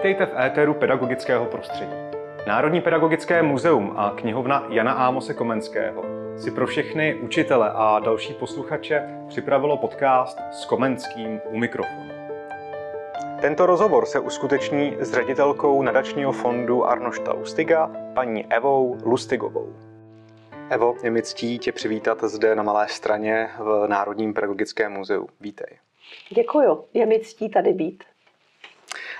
Vítejte v éteru pedagogického prostředí. Národní pedagogické muzeum a knihovna Jana Ámose Komenského si pro všechny učitele a další posluchače připravilo podcast s Komenským u mikrofonu. Tento rozhovor se uskuteční s ředitelkou nadačního fondu Arnošta Lustiga, paní Evou Lustigovou. Evo, je mi ctí tě přivítat zde na Malé straně v Národním pedagogickém muzeu. Vítej. Děkuju, je mi ctí tady být.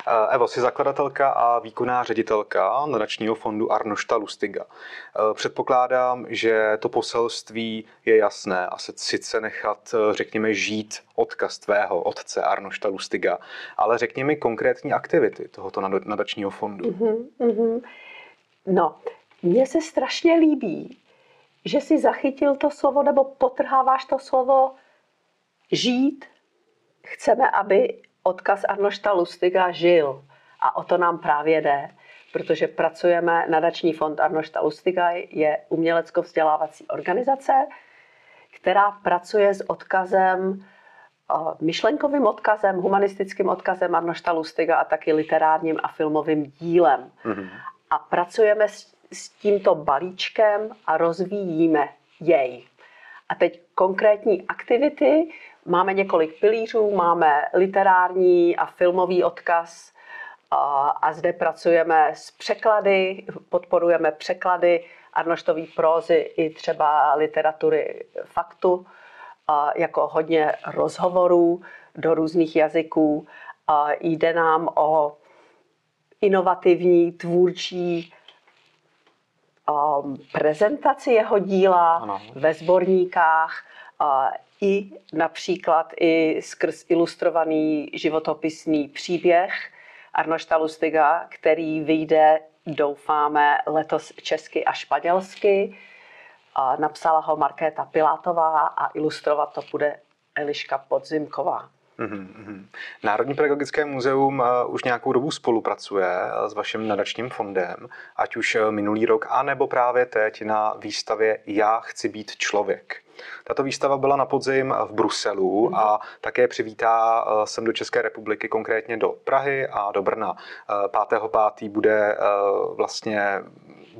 Eh, Evo, jsi zakladatelka a výkonná ředitelka nadačního fondu Arnošta Lustiga. Eh, předpokládám, že to poselství je jasné a se sice nechat, eh, řekněme, žít odkaz tvého otce Arnošta Lustiga, ale řekněme konkrétní aktivity tohoto nadačního fondu. Uh-huh. No, mně se strašně líbí, že si zachytil to slovo nebo potrháváš to slovo žít. Chceme, aby odkaz Arnošta Lustiga žil. A o to nám právě jde, protože pracujeme, nadační fond Arnošta Lustiga je umělecko-vzdělávací organizace, která pracuje s odkazem, myšlenkovým odkazem, humanistickým odkazem Arnošta Lustiga a taky literárním a filmovým dílem. Mm-hmm. A pracujeme s, s tímto balíčkem a rozvíjíme jej. A teď konkrétní aktivity, Máme několik pilířů, máme literární a filmový odkaz a, zde pracujeme s překlady, podporujeme překlady Arnoštový prózy i třeba literatury faktu, jako hodně rozhovorů do různých jazyků. Jde nám o inovativní, tvůrčí prezentaci jeho díla ano. ve sborníkách, i například i skrz ilustrovaný životopisný příběh Arnošta Lustiga, který vyjde, doufáme, letos česky a španělsky. A napsala ho Markéta Pilátová a ilustrovat to bude Eliška Podzimková. Mm-hmm. Národní pedagogické muzeum uh, už nějakou dobu spolupracuje uh, s vaším nadačním fondem, ať už uh, minulý rok, anebo právě teď na výstavě Já chci být člověk. Tato výstava byla na podzim v Bruselu a také přivítá sem do České republiky, konkrétně do Prahy a do Brna. 5.5. bude vlastně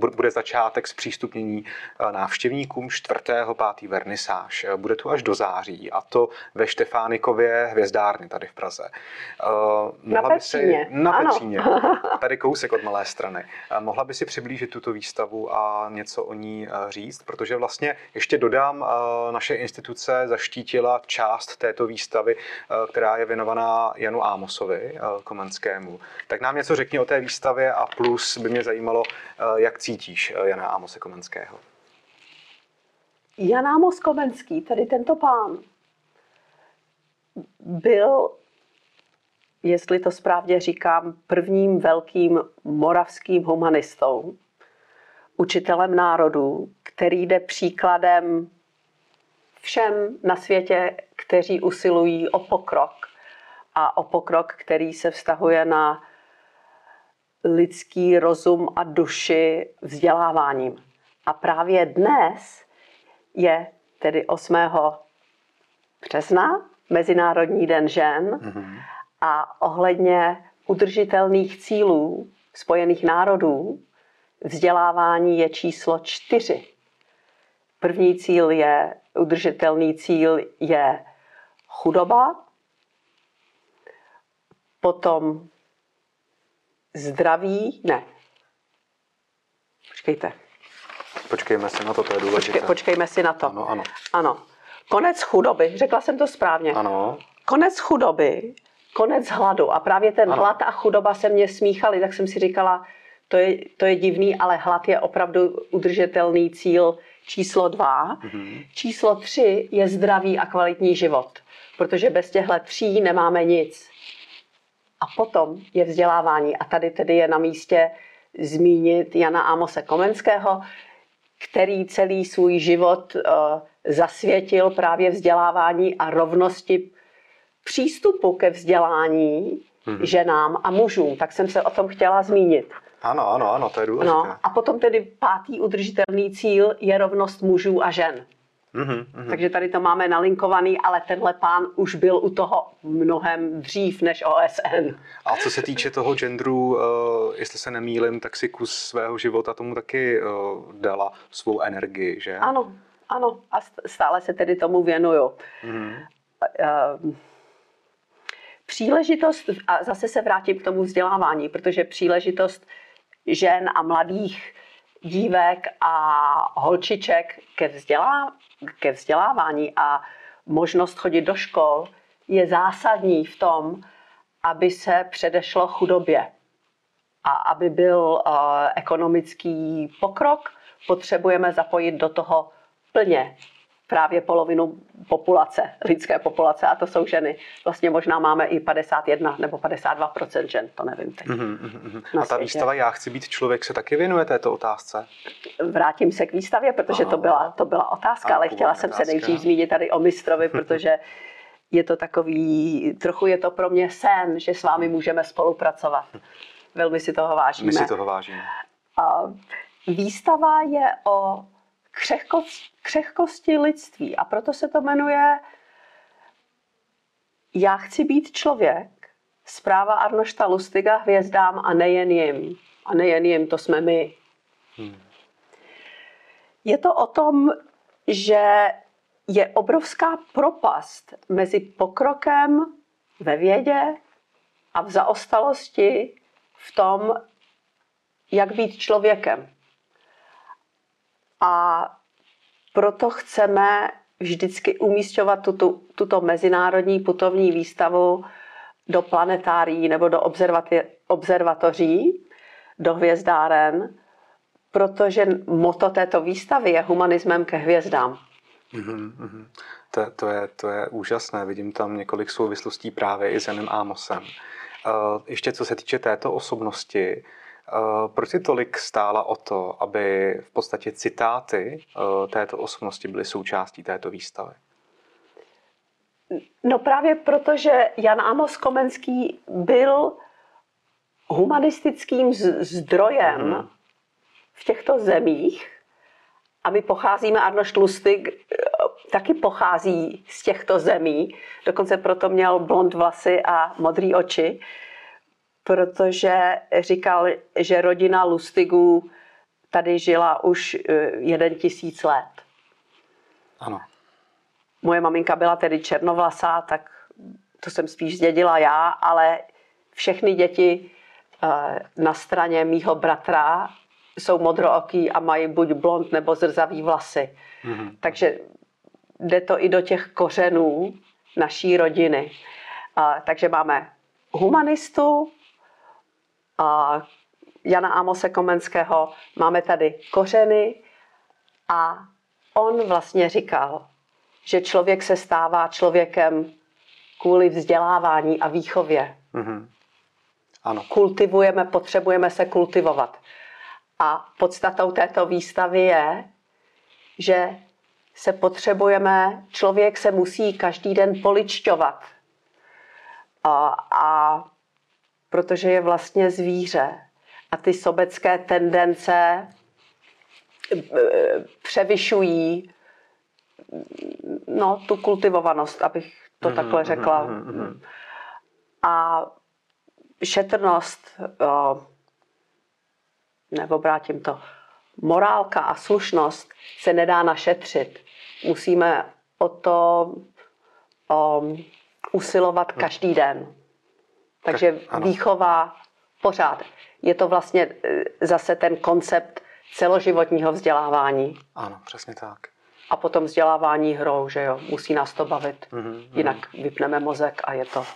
bude začátek zpřístupnění eh, návštěvníkům 4. 5. vernisáž. Eh, bude tu až do září a to ve Štefánikově hvězdárny tady v Praze. Uh, na Petříně. Si, na Petříně. Tady kousek od Malé strany. Mohla by si přiblížit tuto výstavu a něco o ní říct? Protože vlastně ještě dodám, naše instituce zaštítila část této výstavy, která je věnovaná Janu Ámosovi, Komenskému. Tak nám něco řekni o té výstavě a plus by mě zajímalo, jak cítíš eh, Jana Amose Komenského? Jan Amos Komenský, tady tento pán, byl, jestli to správně říkám, prvním velkým moravským humanistou, učitelem národů, který jde příkladem všem na světě, kteří usilují o pokrok a o pokrok, který se vztahuje na lidský rozum a duši vzděláváním. A právě dnes je tedy 8. března, Mezinárodní den žen, mm-hmm. a ohledně udržitelných cílů Spojených národů vzdělávání je číslo čtyři. První cíl je, udržitelný cíl je chudoba, potom zdraví, ne. Počkejte. Počkejme si na to, to je důležité. Počkej, počkejme si na to. Ano, ano. Ano. Konec chudoby, řekla jsem to správně. Ano. Konec chudoby, konec hladu. A právě ten ano. hlad a chudoba se mě smíchaly, tak jsem si říkala, to je, to je divný, ale hlad je opravdu udržitelný cíl číslo dva. Mm-hmm. Číslo tři je zdravý a kvalitní život, protože bez těchto tří nemáme nic. A potom je vzdělávání. A tady tedy je na místě zmínit Jana Amose Komenského, který celý svůj život uh, zasvětil právě vzdělávání a rovnosti přístupu ke vzdělání hmm. ženám a mužům. Tak jsem se o tom chtěla zmínit. Ano, ano, ano, to je důležité. No, a potom tedy pátý udržitelný cíl je rovnost mužů a žen. Mm-hmm. Takže tady to máme nalinkovaný, ale tenhle pán už byl u toho mnohem dřív než OSN. A co se týče toho genderu, uh, jestli se nemýlim, tak si kus svého života tomu taky uh, dala svou energii, že? Ano, ano. A stále se tedy tomu věnuju. Mm-hmm. Uh, příležitost, a zase se vrátím k tomu vzdělávání, protože příležitost žen a mladých dívek a holčiček ke, vzdělá, ke vzdělávání a možnost chodit do škol je zásadní v tom, aby se předešlo chudobě a aby byl uh, ekonomický pokrok, potřebujeme zapojit do toho plně právě polovinu populace, lidské populace, a to jsou ženy. Vlastně možná máme i 51 nebo 52 žen, to nevím teď. Mm-hmm, mm-hmm. A ta světě. výstava Já chci být člověk se taky věnuje této otázce? Vrátím se k výstavě, protože to byla, to byla otázka, ale chtěla jsem otázka. se nejdřív zmínit tady o mistrovi, protože je to takový, trochu je to pro mě sen, že s vámi můžeme spolupracovat. Velmi si toho vážíme. My si toho vážíme. A výstava je o křehkost, křehkosti lidství. A proto se to jmenuje Já chci být člověk. Zpráva Arnošta Lustiga hvězdám a nejen jim. A nejen jim, to jsme my. Hmm. Je to o tom, že je obrovská propast mezi pokrokem ve vědě a v zaostalosti v tom, jak být člověkem. A proto chceme vždycky umístěvat tuto, tuto mezinárodní putovní výstavu do planetárií nebo do observatoří, do hvězdáren, protože moto této výstavy je humanismem ke hvězdám. Mm-hmm. To, to, je, to je úžasné, vidím tam několik souvislostí právě i s Janem Ámosem. Uh, ještě co se týče této osobnosti, Eh, proč si tolik stála o to, aby v podstatě citáty eh, této osobnosti byly součástí této výstavy? No právě proto, že Jan Amos Komenský byl humanistickým zdrojem mm. v těchto zemích a my pocházíme, Arnošt Lustig eh, taky pochází z těchto zemí, dokonce proto měl blond vlasy a modré oči, protože říkal, že rodina Lustigů tady žila už eh, jeden tisíc let. Ano. Moje maminka byla tedy černovlasá, tak to jsem spíš zdědila já, ale všechny děti eh, na straně mýho bratra jsou modrooký a mají buď blond nebo zrzavý vlasy. Mm-hmm. Takže jde to i do těch kořenů naší rodiny. Takže máme humanistu, a Jana Amose Komenského, máme tady kořeny a on vlastně říkal, že člověk se stává člověkem kvůli vzdělávání a výchově. Mm-hmm. Ano. Kultivujeme, potřebujeme se kultivovat. A podstatou této výstavy je, že se potřebujeme, člověk se musí každý den poličťovat. A, a protože je vlastně zvíře. A ty sobecké tendence eh, převyšují no, tu kultivovanost, abych to mm-hmm, takhle řekla. Mm-hmm. A šetrnost, nebo obrátím to, morálka a slušnost se nedá našetřit. Musíme o to um, usilovat každý den. Takže tak, výchova pořád. Je to vlastně e, zase ten koncept celoživotního vzdělávání. Ano, přesně tak. A potom vzdělávání hrou, že jo, musí nás to bavit. Mm-hmm. Jinak vypneme mozek a je to...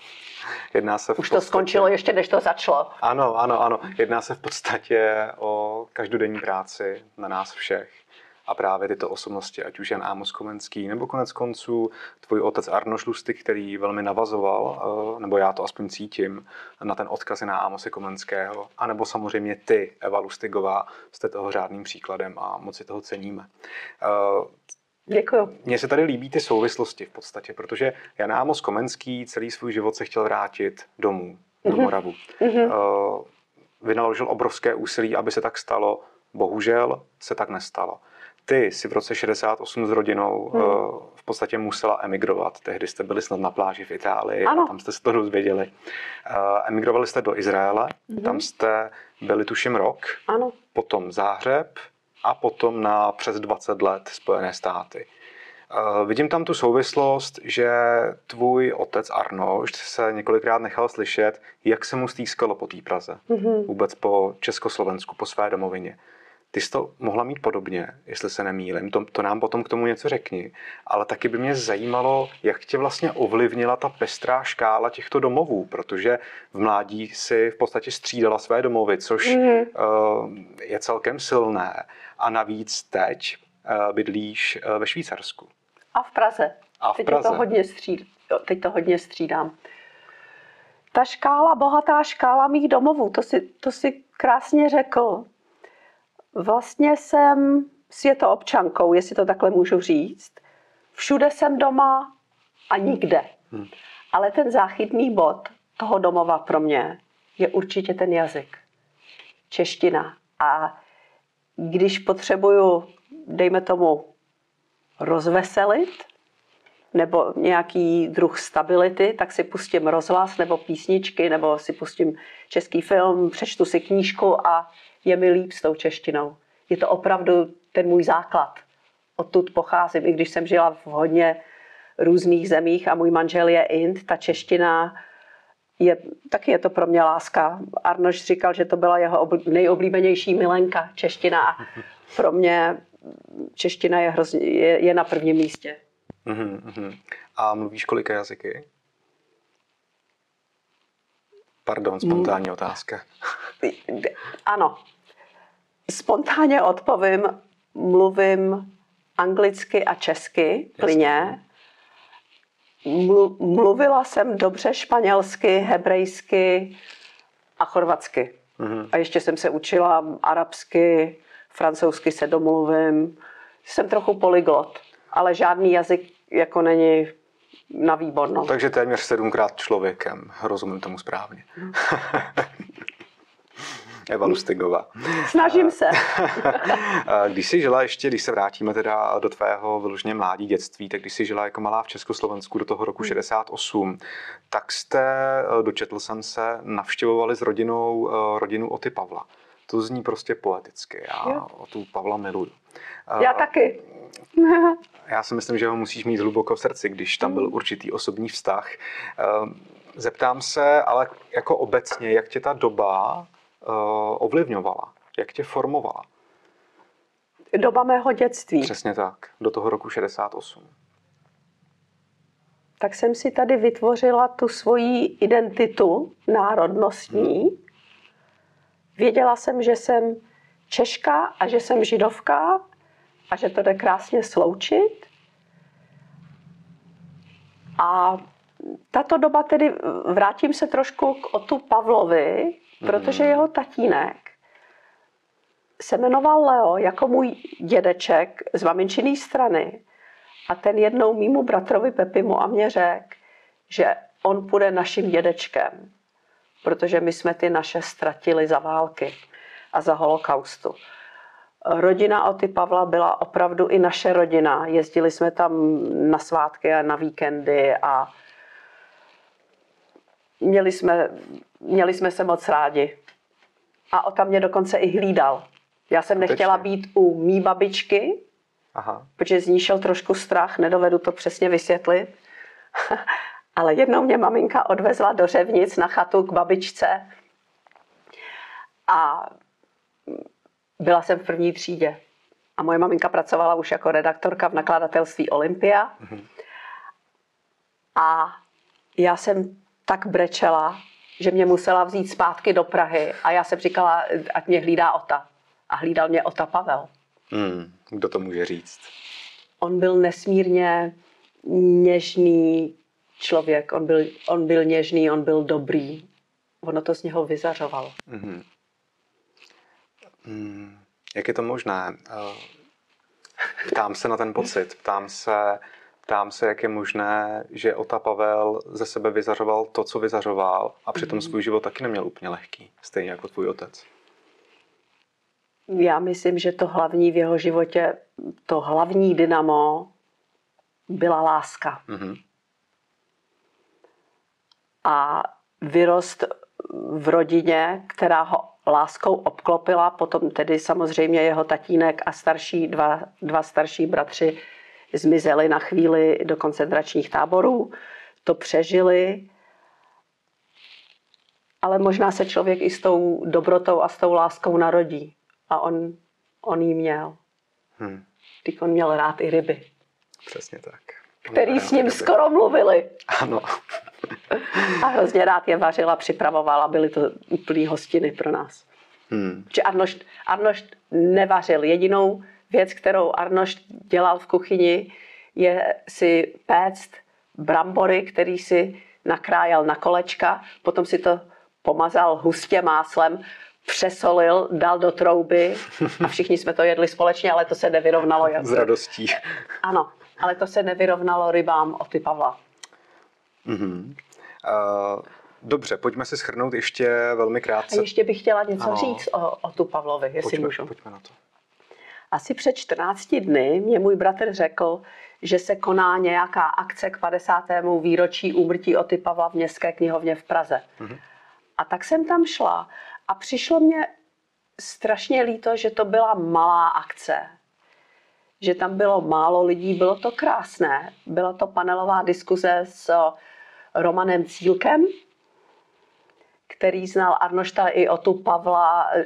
Jedná se v Už podstatě... to skončilo ještě, než to začalo. Ano, ano, ano. Jedná se v podstatě o každodenní práci na nás všech a právě tyto osobnosti, ať už Jan Ámos Komenský, nebo konec konců tvůj otec Arno Šlusty, který velmi navazoval, eh, nebo já to aspoň cítím, na ten odkaz na Ámose Komenského, anebo samozřejmě ty, Eva Lustigová, jste toho řádným příkladem a moc si toho ceníme. Eh, Děkuji. Mně se tady líbí ty souvislosti v podstatě, protože Jan Ámos Komenský celý svůj život se chtěl vrátit domů, do mm-hmm. Moravu. Mm-hmm. Vynaložil obrovské úsilí, aby se tak stalo. Bohužel se tak nestalo. Ty si v roce 68 s rodinou Hmm. uh, v podstatě musela emigrovat. Tehdy jste byli snad na pláži v Itálii Ano. a tam jste se to dozvěděli. Uh, emigrovali jste do Izraele, Mhm. tam jste byli tuším rok, Ano. potom Záhřeb a potom na přes 20 let Spojené státy. Uh, vidím tam tu souvislost, že tvůj otec Arnošt se několikrát nechal slyšet, jak se mu stýskalo po té Praze. Mhm. Vůbec po Československu, po své domovině. Ty jsi to mohla mít podobně, jestli se nemýlim, to, to nám potom k tomu něco řekni, ale taky by mě zajímalo, jak tě vlastně ovlivnila ta pestrá škála těchto domovů, protože v mládí si v podstatě střídala své domovy, což Mhm. uh, je celkem silné. A navíc teď uh, bydlíš uh, ve Švýcarsku. A v Praze. A v teď Praze. To hodně stříd, teď to hodně střídám. Ta škála, bohatá škála mých domovů, to si, to si krásně řekl. Vlastně jsem světoobčankou, jestli to takhle můžu říct. Všude jsem doma a nikde. Hmm. Ale ten záchytný bod toho domova pro mě je určitě ten jazyk. Čeština. A když potřebuju, dejme tomu, rozveselit, nebo nějaký druh stability, tak si pustím rozhlas nebo písničky, nebo si pustím český film, přečtu si knížku a je mi líp s tou češtinou. Je to opravdu ten můj základ. Odtud pocházím, i když jsem žila v hodně různých zemích a můj manžel je Ind, ta čeština je, taky je to pro mě láska. Arnoš říkal, že to byla jeho obl- nejoblíbenější milenka, čeština. A pro mě čeština je, hrozně, je, je na prvním místě. Mhm, mhm. A mluvíš kolika jazyky? Pardon, spontánní otázka. Ano. Spontánně odpovím, mluvím anglicky a česky plyně. Mlu- Mluvila jsem dobře španělsky, hebrejsky a chorvatsky. Mhm. A ještě jsem se učila arabsky, francouzsky se domluvím. Jsem trochu polyglot, ale žádný jazyk jako není na výbornou. Takže téměř sedmkrát člověkem, rozumím tomu správně. Eva Lustigová. Snažím se. Když jsi žila ještě, když se vrátíme teda do tvého vyloženě mládí dětství, tak když jsi žila jako malá v Československu do toho roku 68, tak jste, eh, dočetl jsem se, navštěvovali s rodinou eh, rodinu Oty Pavla. To zní prostě poeticky. Já Jo. o tu Pavla miluju. Já Eh, taky. Já si myslím, že ho musíš mít hluboko v srdci, když tam byl určitý osobní vztah. Ehm, Zeptám se, ale jako obecně, jak tě ta doba eh, ovlivňovala? Jak tě formovala? Doba mého dětství. Přesně tak, do toho roku 68. tak jsem si tady vytvořila tu svoji identitu národnostní. Věděla jsem, že jsem Češka a že jsem Židovka a že to jde krásně sloučit. A tato doba tedy, vrátím se trošku k Otu Pavlovi, protože jeho tatínek se jmenoval Leo jako můj dědeček z maminčiný strany. A ten jednou mýmu bratrovi Pepimu a mě řekl, že on půjde naším dědečkem, protože my jsme ty naše ztratili za války a za holokaustu. Rodina Oty Pavla byla opravdu i naše rodina. Jezdili jsme tam na svátky a na víkendy a měli jsme, měli jsme se moc rádi. A Ota mě dokonce i hlídal. Já jsem nechtěla být u mý babičky, Aha. protože z ní šel trošku strach, nedovedu to přesně vysvětlit. Ale jednou mě maminka odvezla do Řevnic na chatu k babičce a byla jsem v první třídě. A moje maminka pracovala už jako redaktorka v nakladatelství Olympia. A já jsem tak brečela, že mě musela vzít zpátky do Prahy. A já jsem říkala, ať mě hlídá Ota. A hlídal mě Ota Pavel. Hmm, kdo to může říct? on byl nesmírně něžný člověk, on byl, on byl něžný, on byl dobrý. Ono to z něho vyzařovalo. Mhm. Hmm, jak je to možné? Eh, Ptám se na ten pocit, ptám se, ptám se, jak je možné, že Ota Pavel ze sebe vyzařoval to, co vyzařoval a přitom svůj život taky neměl úplně lehký, stejně jako tvůj otec. Já myslím, že to hlavní v jeho životě, to hlavní dynamo byla láska. Mhm. A vyrost v rodině, která ho láskou obklopila, potom tedy samozřejmě jeho tatínek a starší, dva, dva starší bratři zmizeli na chvíli do koncentračních táborů, to přežili, ale možná se člověk i s tou dobrotou a s tou láskou narodí. A on, on jí měl. Hmm. Teď on měl rád i ryby, Přesně tak. který s ním skoro mluvili. Ano. A hrozně rád je vařil a připravoval a byly to úplný hostiny pro nás. Hmm. Že Arnošt, Arnošt nevařil. Jedinou věc, kterou Arnošt dělal v kuchyni, je si péct brambory, který si nakrájel na kolečka, potom si to pomazal hustě máslem, přesolil, dal do trouby a všichni jsme to jedli společně, ale to se nevyrovnalo. S radostí. Ano, ale to se nevyrovnalo rybám od ty Pavla. Mhm. Uh, dobře, pojďme si schrnout ještě velmi A krátce. ještě bych chtěla něco Ano. říct o, o tu Pavlovi, jestli Pojďme, můžu. pojďme na to. Asi před 14 dny mě můj bratr řekl, že se koná nějaká akce k 50. výročí úmrtí Oty Pavla v Městské knihovně v Praze. Mhm. A tak jsem tam šla a přišlo mě strašně líto, že to byla malá akce. Že tam bylo málo lidí, bylo to krásné. Byla to panelová diskuze s Romanem Cílkem, který znal Arnošta i Otu Pavla eh,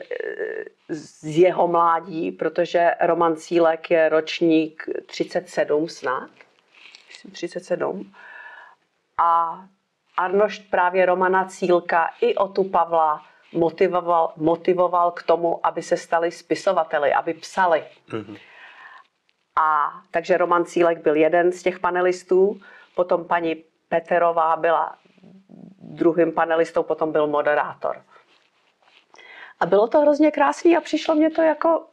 z jeho mládí, protože Roman Cílek je ročník 37 snad. Myslím 37. A Arnošt právě Romana Cílka i Otu Pavla motivoval, motivoval k tomu, aby se stali spisovateli, aby psali. Mhm. A takže Roman Cílek byl jeden z těch panelistů, potom paní Peterová byla druhým panelistou, potom byl moderátor. A bylo to hrozně krásný a přišlo mě to jako,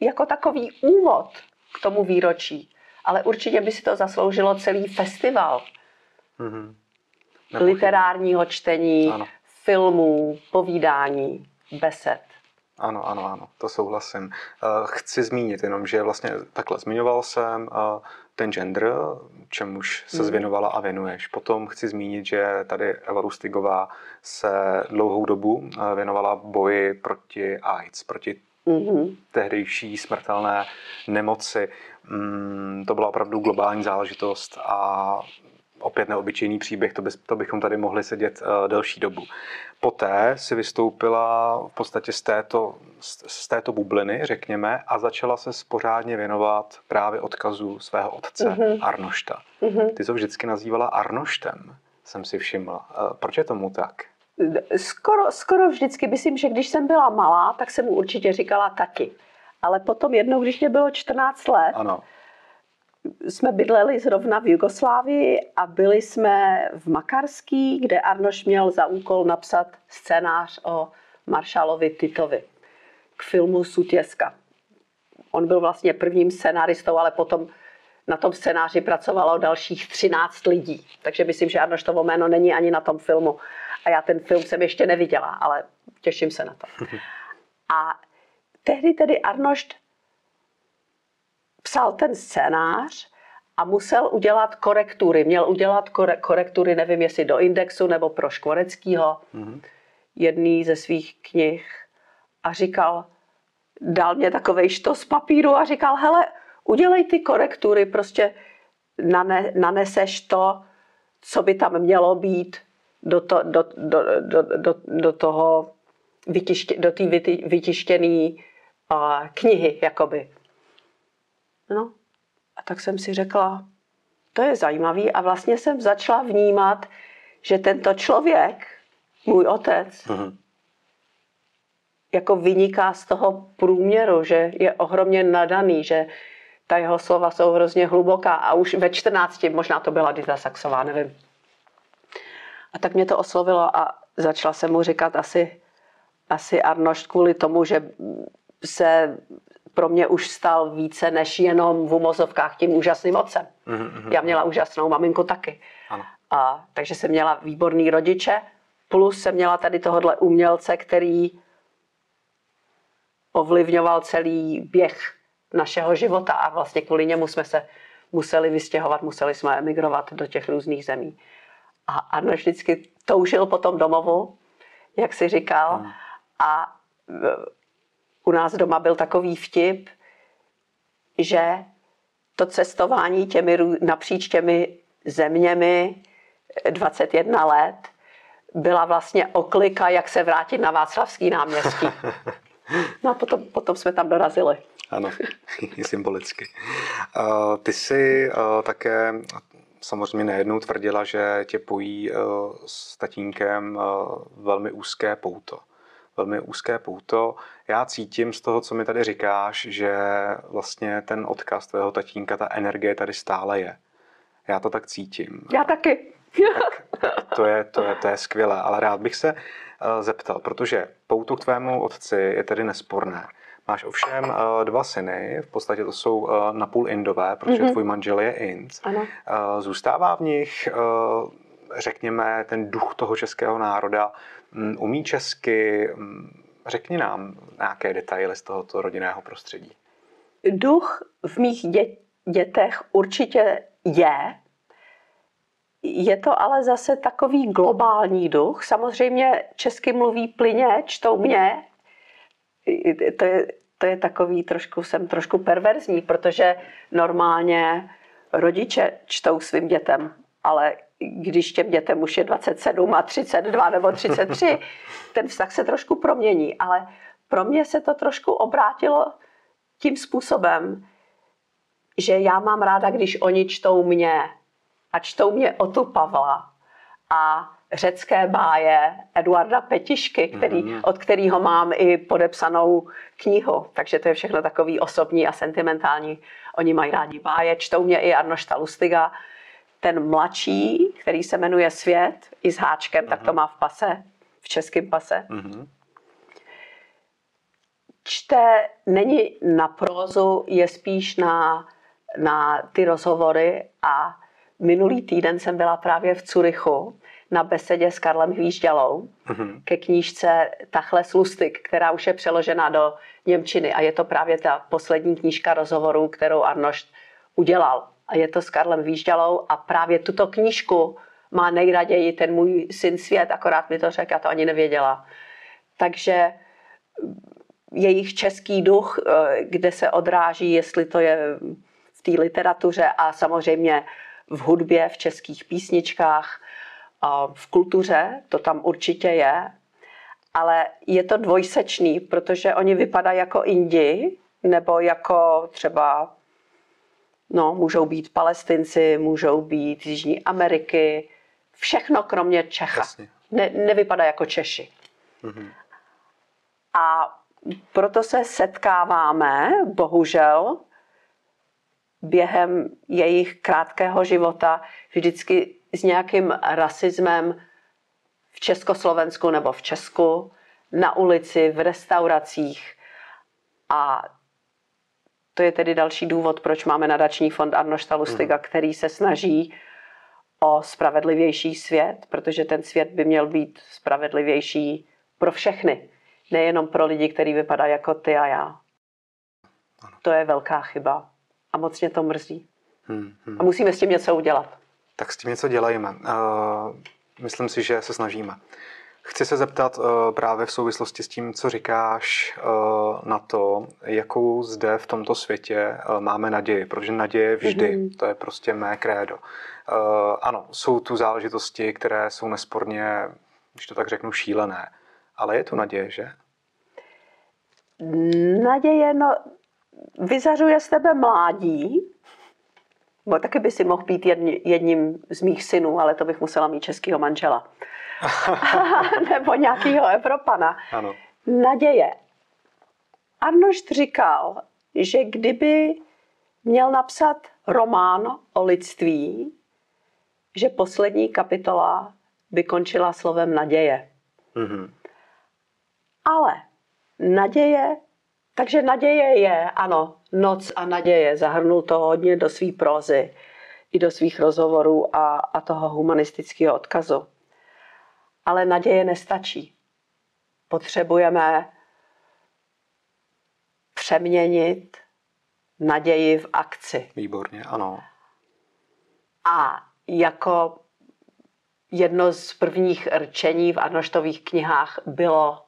jako takový úvod k tomu výročí. Ale určitě by si to zasloužilo celý festival Mhm. Nepochybně. literárního čtení, Ano. filmů, povídání, besed. Ano, ano, ano, to souhlasím. Eh, Chci zmínit jenom, že vlastně takhle zmiňoval jsem eh, ten gender, čemuž se Mhm. zvěnovala a věnuješ. Potom chci zmínit, že tady Eva Rustigová se dlouhou dobu eh, věnovala boji proti AIDS, proti Mhm. tehdejší smrtelné nemoci. Mm, To byla opravdu globální záležitost a opět neobyčejný příběh, to, bys, to bychom tady mohli sedět uh, delší dobu. Poté si vystoupila v podstatě z této, z, z této bubliny, řekněme, a začala se pořádně věnovat právě odkazu svého otce Mhm. Arnošta. Mhm. Ty to vždycky nazývala Arnoštem, jsem si všimla. Uh, Proč je tomu tak? Skoro, skoro vždycky, myslím, že když jsem byla malá, tak jsem mu určitě říkala taky. Ale potom jednou, když mě bylo 14 let, Ano. Jsme bydleli zrovna v Jugoslávii a byli jsme v Makarský, kde Arnoš měl za úkol napsat scénář o maršálovi Titovi k filmu Sutěska. On byl vlastně prvním scénáristou, ale potom na tom scénáři pracovalo dalších 13 lidí. Takže myslím, že Arnoštovo jméno není ani na tom filmu. A já ten film jsem ještě neviděla, ale těším se na to. A tehdy tedy Arnošt psal ten scénář a musel udělat korektury. Měl udělat kore- korektury, nevím jestli do Indexu nebo pro Škvoreckýho, Mhm. jedný ze svých knih. A říkal, dal mě takovej štos papíru a říkal, hele, udělej ty korektury, prostě nane, naneseš to, co by tam mělo být do, to, do, do, do, do, do toho vytiště, do té vyti- vytištěné uh, knihy, jakoby. No, a tak jsem si řekla, to je zajímavý a vlastně jsem začala vnímat, že tento člověk, můj otec, Mhm. jako vyniká z toho průměru, že je ohromně nadaný, že ta jeho slova jsou hrozně hluboká a už ve 14, možná to byla Dita Saxová, nevím. A tak mě to oslovilo a začala jsem mu říkat asi, asi Arnošt kvůli tomu, že se pro mě už stal více než jenom v umozovkách tím úžasným otcem. Mhm, mhm. Já měla úžasnou maminku taky. Ano. A, takže jsem měla výborný rodiče, plus jsem měla tady tohohle umělce, který ovlivňoval celý běh našeho života a vlastně kvůli němu jsme se museli vystěhovat, museli jsme emigrovat do těch různých zemí. A Arno vždycky toužil po tom domovu, jak si říkal, hmm. a u nás doma byl takový vtip, že to cestování těmi, napříč těmi zeměmi 21 let byla vlastně oklika, jak se vrátit na Václavský náměstí. No a potom, potom jsme tam dorazili. Ano, symbolicky. Ty jsi také samozřejmě nejednou tvrdila, že tě pojí s tatínkem velmi úzké pouto. Velmi úzké pouto. Já cítím z toho, co mi tady říkáš, že vlastně ten odkaz tvého tatínka, ta energie tady stále je. Já to tak cítím. Já taky. Tak, to, je, to, je, to je skvělé, ale rád bych se zeptal, protože pouto k tvému otci je tedy nesporné. Máš ovšem uh, dva syny, v podstatě to jsou uh, napůl indové, protože mm-hmm. tvůj manžel je ind. Ano. Zůstává v nich, řekněme, ten duch toho českého národa. Um, umí česky? Um, řekni nám nějaké detaily z tohoto rodinného prostředí. Duch v mých dě- dětech určitě je. Je to ale zase takový globální duch. Samozřejmě česky mluví plyně, čtou mě, to je, to je takový trošku, jsem trošku perverzní, protože normálně rodiče čtou svým dětem, ale když těm dětem už je 27 a 32 nebo 33, ten vztah se trošku promění. Ale pro mě se to trošku obrátilo tím způsobem, že já mám ráda, když oni čtou mě a čtou mě o tu Pavla a řecké báje Eduarda Petišky, který, mm. od kterého mám i podepsanou knihu. Takže to je všechno takový osobní a sentimentální. Oni mají rádi báje, čtou mě i Arnošta Lustiga. Ten mladší, který se jmenuje Svět, i s háčkem, mm. tak to mhm. má v pase, v českém pase. Mm. Čte, není na prózu, je spíš na, na ty rozhovory a minulý týden jsem byla právě v Curychu na besedě s Karlem Hvížďalou mm-hmm. ke knížce Tachle Lustig, která už je přeložena do Němčiny a je to právě ta poslední knížka rozhovorů, kterou Arnošt udělal. A je to s Karlem Výžďalou a právě tuto knížku má nejraději ten můj syn svět, akorát mi to řekl, já to ani nevěděla. Takže jejich český duch, eh, kde se odráží, jestli to je v té literatuře a samozřejmě v hudbě, v českých písničkách, v kultuře to tam určitě je, ale je to dvojsečný, protože oni vypadají jako Indi, nebo jako třeba, no, můžou být palestinci, můžou být Jižní Ameriky, všechno kromě Čecha. Ne, nevypadá jako Češi. Mm-hmm. A proto se setkáváme, bohužel, během jejich krátkého života vždycky s nějakým rasismem v Československu nebo v Česku, na ulici, v restauracích. A to je tedy další důvod, proč máme nadační fond Arnošta Lustiga, mm. který se snaží o spravedlivější svět, protože ten svět by měl být spravedlivější pro všechny, nejenom pro lidi, kteří vypadají jako ty a já. Ano. To je velká chyba a moc mě to mrzí. Hmm, hmm. A musíme s tím něco udělat tak s tím něco dělejme. Myslím si, že se snažíme. Chci se zeptat právě v souvislosti s tím, co říkáš na to, jakou zde v tomto světě máme naději, protože naděje vždy, mm-hmm. to je prostě mé krédo. Ano, jsou tu záležitosti, které jsou nesporně, když to tak řeknu, šílené, ale je tu naděje, že? Naděje, no, vyzařuje z tebe mládí, Bo taky by si mohl být jedním z mých synů, ale to bych musela mít českého manžela. Nebo nějakého Evropana. Ano. Naděje. Arnošt říkal, že kdyby měl napsat román o lidství, že poslední kapitola by končila slovem naděje. Mm-hmm. Ale naděje takže naděje je, ano, noc a naděje. Zahrnul to hodně do své prózy i do svých rozhovorů a, a toho humanistického odkazu. Ale naděje nestačí. Potřebujeme přeměnit naději v akci. Výborně, ano. A jako jedno z prvních rčení v Arnoštových knihách bylo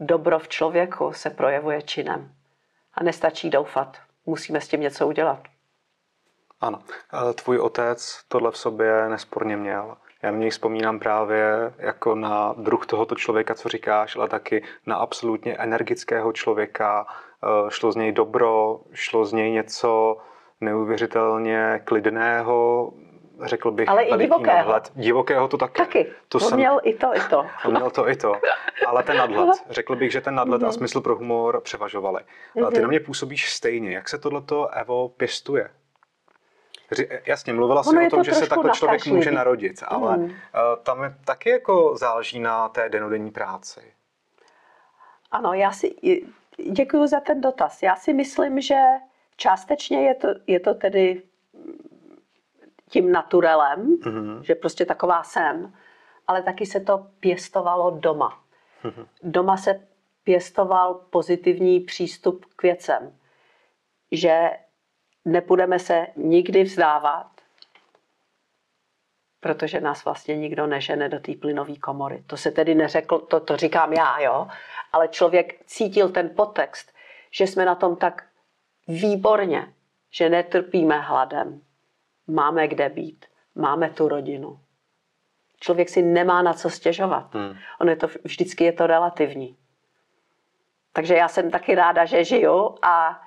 dobro v člověku se projevuje činem. A nestačí doufat. Musíme s tím něco udělat. Ano. Tvůj otec tohle v sobě nesporně měl. Já mě vzpomínám právě jako na druh tohoto člověka, co říkáš, ale taky na absolutně energického člověka. Eh, šlo z něj dobro, šlo z něj něco neuvěřitelně klidného, řekl bych, ale i divokého. Nadhled. Divokého to taky. Taky. To on jsem... měl i to, i to. On měl to, i to. Ale ten nadhled, řekl bych, že ten nadhled mm-hmm. a mhm. smysl pro humor převažovaly. Mm-hmm. Ty na mě působíš stejně. Jak se tohleto, Evo, pěstuje? Jasně, mluvila jsi o tom, že se takhle člověk může narodit, ale mm. tam je taky jako záleží na té denodenní práci. Ano, já si děkuji za ten dotaz. Já si myslím, že částečně je to, je to tedy tím naturelem, mm-hmm. že prostě taková jsem, ale taky se to pěstovalo doma. Mm-hmm. Doma se pěstoval pozitivní přístup k věcem, že nepůjdeme se nikdy vzdávat, protože nás vlastně nikdo nežene do té plynové komory. To se tedy neřekl, to, to říkám já, jo, ale člověk cítil ten podtext, že jsme na tom tak výborně, že netrpíme hladem, máme kde být, máme tu rodinu. Člověk si nemá na co stěžovat. Hmm. Ono je to, vždycky je to relativní. Takže já jsem taky ráda, že žiju a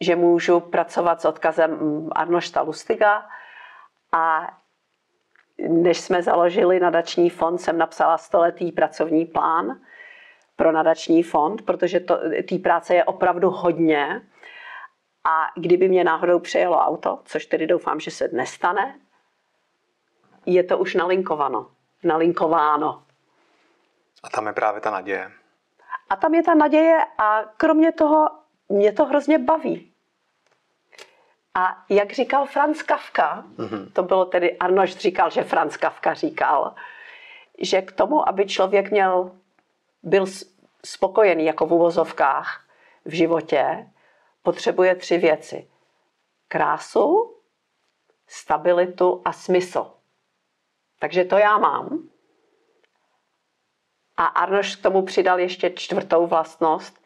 že můžu pracovat s odkazem Arnošta Lustiga a než jsme založili nadační fond, jsem napsala stoletý pracovní plán pro nadační fond, protože té práce je opravdu hodně. A kdyby mě náhodou přejelo auto, což tedy doufám, že se nestane, je to už nalinkováno. Nalinkováno. A tam je právě ta naděje. A tam je ta naděje a kromě toho mě to hrozně baví. A jak říkal Franz Kafka, mm-hmm. to bylo tedy, Arnoš říkal, že Franz Kafka říkal, že k tomu, aby člověk měl, byl spokojený jako v uvozovkách v životě, potřebuje tři věci. Krásu, stabilitu a smysl. Takže to já mám. A Arnoš k tomu přidal ještě čtvrtou vlastnost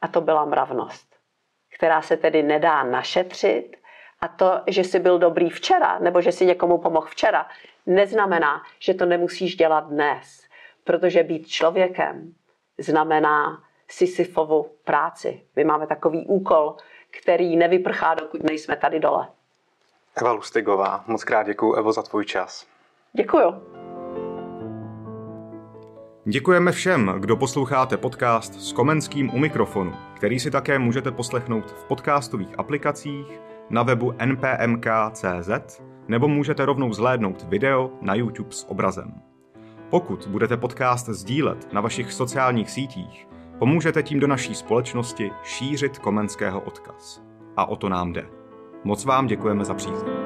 a to byla mravnost, která se tedy nedá našetřit a to, že jsi byl dobrý včera nebo že si někomu pomohl včera, neznamená, že to nemusíš dělat dnes. Protože být člověkem znamená Sisyfovu práci. My máme takový úkol, který nevyprchá, dokud nejsme tady dole. Eva Lustigová, moc krát děkuji, Evo, za tvůj čas. Děkuju. Děkujeme všem, kdo posloucháte podcast s Komenským u mikrofonu, který si také můžete poslechnout v podcastových aplikacích, na webu npmk.cz nebo můžete rovnou zhlédnout video na YouTube s obrazem. Pokud budete podcast sdílet na vašich sociálních sítích, pomůžete tím do naší společnosti šířit komenského odkaz. A o to nám jde. Moc vám děkujeme za přízeň.